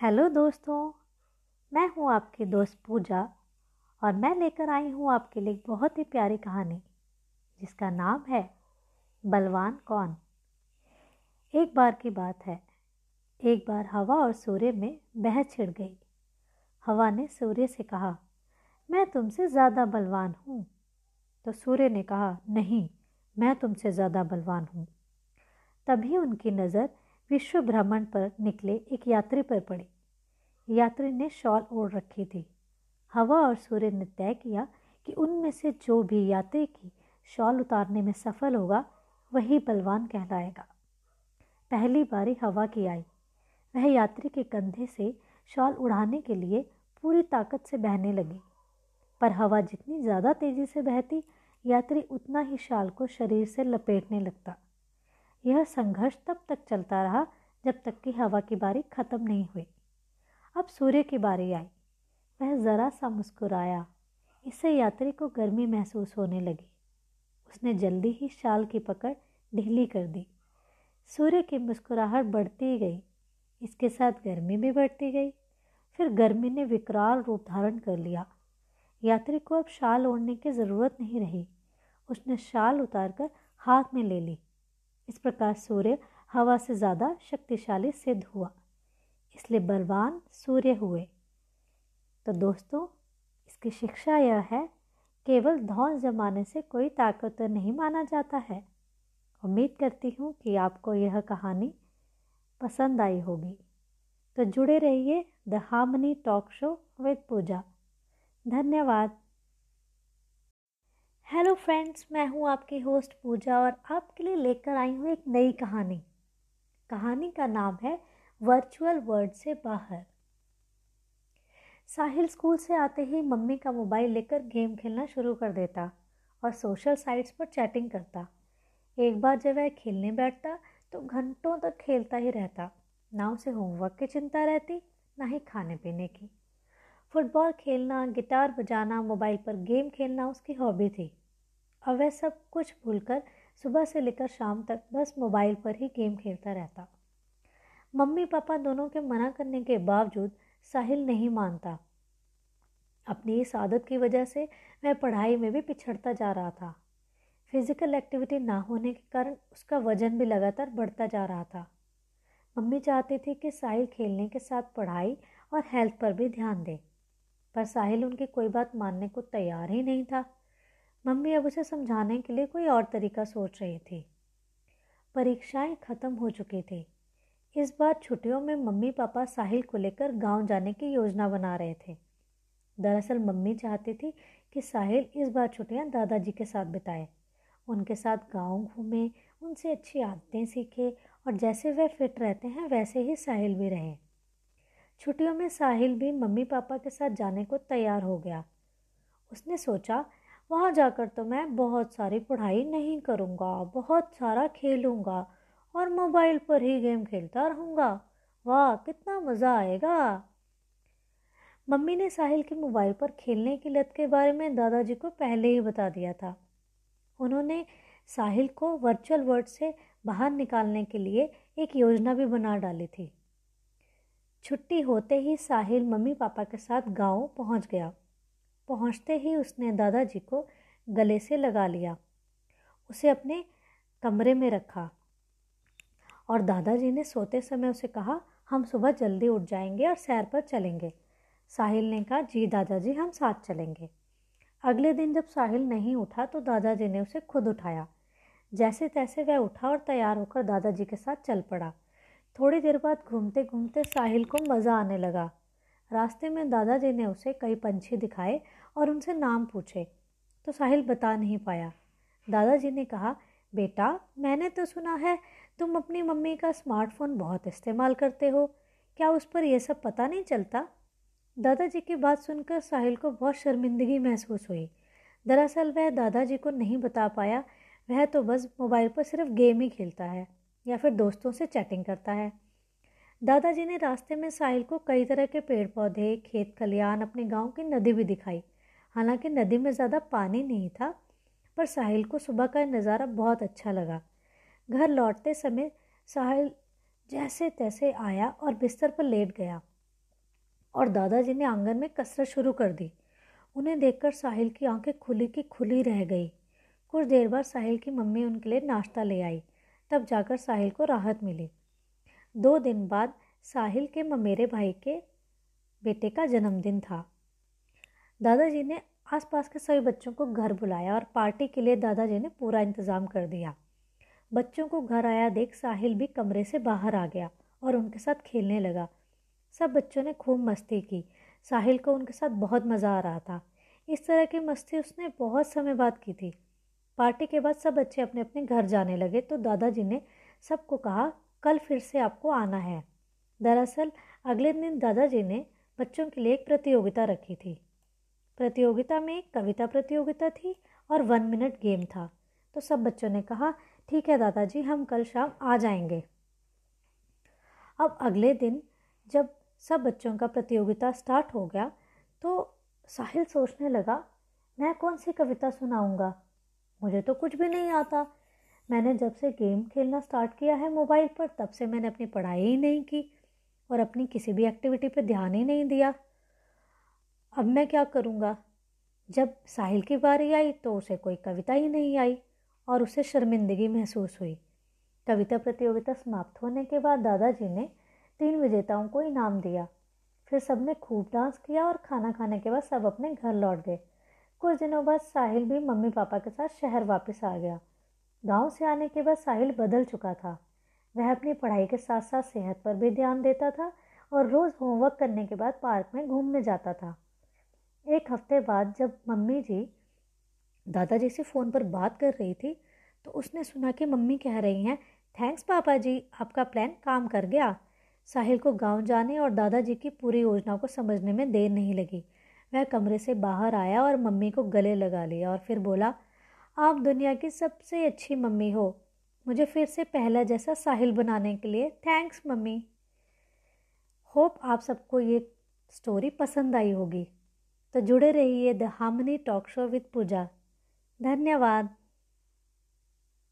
Hello दोस्तों, मैं हूँ आपकी दोस्त पूजा और मैं लेकर आई हूँ आपके लिए बहुत ही प्यारी कहानी, जिसका नाम है बलवान कौन? एक बार की बात है, एक बार हवा और सूर्य में बह छिड़ गई। हवा ने सूर्य से कहा, मैं तुमसे ज़्यादा बलवान हूँ। तो सूर्य ने कहा, नहीं, मैं तुमसे ज़्यादा बलवान हूँ। तभी उनकी नज़र विश्व भ्रमण पर निकले एक यात्री पर पड़ी। यात्री ने शॉल ओढ़ रखी थी। हवा और सूर्य ने तय किया कि उनमें से जो भी यात्री की शॉल उतारने में सफल होगा, वही बलवान कहलाएगा। पहली बारी हवा की आई। वह यात्री के कंधे से शॉल उड़ाने के लिए पूरी ताकत से बहने लगी। पर हवा जितनी ज़्यादा तेज़ी से बहती, यात्री उतना ही शाल को शरीर से लपेटने लगता। यह संघर्ष तब तक चलता रहा जब तक कि हवा की बारी खत्म नहीं हुई। अब सूर्य की बारी आई। वह ज़रा सा मुस्कुराया। इससे यात्री को गर्मी महसूस होने लगी। उसने जल्दी ही शाल की पकड़ ढीली कर दी। सूर्य की मुस्कुराहट बढ़ती गई। इसके साथ गर्मी भी बढ़ती गई। फिर गर्मी ने विकराल रूप धारण कर लिया। यात्री को अब शाल ओढ़ने की ज़रूरत नहीं रही। उसने शाल उतारकर हाथ में ले ली। इस प्रकार सूर्य हवा से ज़्यादा शक्तिशाली सिद्ध हुआ। इसलिए बलवान सूर्य हुए। तो दोस्तों, इसकी शिक्षा यह है, केवल धौस जमाने से कोई ताकतवर नहीं माना जाता है। उम्मीद करती हूँ कि आपको यह कहानी पसंद आई होगी। तो जुड़े रहिए the harmony talk show with Pooja. धन्यवाद। हेलो फ्रेंड्स मैं हूँ आपकी होस्ट पूजा और आपके लिए लेकर आई हूँ एक नई कहानी। कहानी का नाम है वर्चुअल वर्ल्ड से बाहर। साहिल स्कूल से आते ही मम्मी का मोबाइल लेकर गेम खेलना शुरू कर देता और सोशल साइट्स पर चैटिंग करता। एक बार जब वह खेलने बैठता तो घंटों तक खेलता ही रहता। ना उसे होमवर्क की चिंता रहती, ना ही खाने पीने की। फुटबॉल खेलना गिटार बजाना, मोबाइल पर गेम खेलना उसकी हॉबी थी। अब वह सब कुछ भूलकर सुबह से लेकर शाम तक बस मोबाइल पर ही गेम खेलता रहता। मम्मी पापा दोनों के मना करने के बावजूद साहिल नहीं मानता। अपनी इस आदत की वजह से वह पढ़ाई में भी पिछड़ता जा रहा था। फ़िज़िकल एक्टिविटी ना होने के कारण उसका वज़न भी लगातार बढ़ता जा रहा था। मम्मी चाहती थी कि साहिल खेलने के साथ पढ़ाई और हेल्थ पर भी ध्यान दे, पर साहिल उनकी कोई बात मानने को तैयार ही नहीं था। मम्मी अब उसे समझाने के लिए कोई और तरीका सोच रही थी। परीक्षाएँ ख़त्म हो चुकी थी। इस बार छुट्टियों में मम्मी पापा साहिल को लेकर गाँव जाने की योजना बना रहे थे। दरअसल मम्मी चाहती थी कि साहिल इस बार छुट्टियाँ दादाजी के साथ बिताए। उनके साथ गाँव घूमे, उनसे अच्छी आदतें सीखे और जैसे वह फिट रहते हैं, वैसे ही साहिल भी रहे। छुट्टियों में साहिल भी मम्मी पापा के साथ जाने को तैयार हो गया। उसने सोचा वहाँ जाकर तो मैं बहुत सारी पढ़ाई नहीं करूँगा, बहुत सारा खेलूँगा और मोबाइल पर ही गेम खेलता रहूँगा। वाह, कितना मज़ा आएगा। मम्मी ने साहिल के मोबाइल पर खेलने की लत के बारे में दादाजी को पहले ही बता दिया था। उन्होंने साहिल को वर्चुअल वर्ल्ड से बाहर निकालने के लिए एक योजना भी बना डाली थी। छुट्टी होते ही साहिल मम्मी पापा के साथ गाँव पहुँच गया। पहुँचते ही उसने दादाजी को गले से लगा लिया। उसे अपने कमरे में रखा और दादाजी ने सोते समय उसे कहा, हम सुबह जल्दी उठ जाएँगे और सैर पर चलेंगे। साहिल ने कहा, जी दादाजी, हम साथ चलेंगे। अगले दिन जब साहिल नहीं उठा तो दादाजी ने उसे खुद उठाया। जैसे तैसे वह उठा और तैयार होकर दादाजी के साथ चल पड़ा। थोड़ी देर बाद घूमते घूमते साहिल को मज़ा आने लगा। रास्ते में दादाजी ने उसे कई पंछी दिखाए और उनसे नाम पूछे। तो साहिल बता नहीं पाया। दादाजी ने कहा, बेटा, मैंने तो सुना है तुम अपनी मम्मी का स्मार्टफ़ोन बहुत इस्तेमाल करते हो। क्या उस पर यह सब पता नहीं चलता? दादाजी की बात सुनकर साहिल को बहुत शर्मिंदगी महसूस हुई। दरअसल वह दादाजी को नहीं बता पाया। वह तो बस मोबाइल पर सिर्फ़ गेम ही खेलता है या फिर दोस्तों से चैटिंग करता है। दादाजी ने रास्ते में साहिल को कई तरह के पेड़ पौधे खेत खलियान अपने गाँव की नदी भी दिखाई। हालाँकि नदी में ज़्यादा पानी नहीं था, पर साहिल को सुबह का नज़ारा बहुत अच्छा लगा। घर लौटते समय साहिल जैसे तैसे आया और बिस्तर पर लेट गया और दादाजी ने आँगन में कसरत शुरू कर दी। उन्हें देखकर साहिल की आँखें खुली की खुली रह गई। कुछ देर बाद साहिल की मम्मी उनके लिए नाश्ता ले आई। तब जाकर साहिल को राहत मिली। दो दिन बाद साहिल के ममेरे भाई के बेटे का जन्मदिन था। दादाजी ने आसपास के सभी बच्चों को घर बुलाया और पार्टी के लिए दादाजी ने पूरा इंतज़ाम कर दिया। बच्चों को घर आया देख साहिल भी कमरे से बाहर आ गया और उनके साथ खेलने लगा। सब बच्चों ने खूब मस्ती की। साहिल को उनके साथ बहुत मज़ा आ रहा था। इस तरह की मस्ती उसने बहुत समय बाद की थी। पार्टी के बाद सब बच्चे अपने अपने घर जाने लगे तो दादाजी ने सबको कहा, कल फिर से आपको आना है। दरअसल, अगले दिन दादाजी ने बच्चों के लिए एक प्रतियोगिता रखी थी। प्रतियोगिता में एक कविता प्रतियोगिता थी और वन मिनट गेम था। तो सब बच्चों ने कहा, ठीक है दादाजी, हम कल शाम आ जाएँगे। अब अगले दिन जब सब बच्चों का प्रतियोगिता स्टार्ट हो गया तो साहिल सोचने लगा, मैं कौन सी कविता सुनाऊँगा? मुझे तो कुछ भी नहीं आता। मैंने जब से गेम खेलना स्टार्ट किया है मोबाइल पर, तब से मैंने अपनी पढ़ाई ही नहीं की और अपनी किसी भी एक्टिविटी पर ध्यान ही नहीं दिया। अब मैं क्या करूँगा? जब साहिल की बारी आई तो उसे कोई कविता ही नहीं आई और उसे शर्मिंदगी महसूस हुई। कविता प्रतियोगिता समाप्त होने के बाद दादाजी ने तीन विजेताओं को इनाम दिया। फिर सबने खूब डांस किया और खाना खाने के बाद सब अपने घर लौट गए। कुछ दिनों बाद साहिल भी मम्मी पापा के साथ शहर वापस आ गया। गाँव से आने के बाद साहिल बदल चुका था। वह अपनी पढ़ाई के साथ साथ सेहत पर भी ध्यान देता था और रोज़ होमवर्क करने के बाद पार्क में घूमने जाता था। एक हफ़्ते बाद जब मम्मी जी दादाजी से फ़ोन पर बात कर रही थी तो उसने सुना कि मम्मी कह रही हैं थैंक्स पापा जी, आपका प्लान काम कर गया। साहिल को गाँव जाने और दादाजी की पूरी योजना को समझने में देर नहीं लगी। वह कमरे से बाहर आया और मम्मी को गले लगा लिया और फिर बोला, आप दुनिया की सबसे अच्छी मम्मी हो। मुझे फिर से पहला जैसा साहिल बनाने के लिए थैंक्स मम्मी। होप आप सबको ये स्टोरी पसंद आई होगी। तो जुड़े रहिए the harmony talk show with Pooja. धन्यवाद।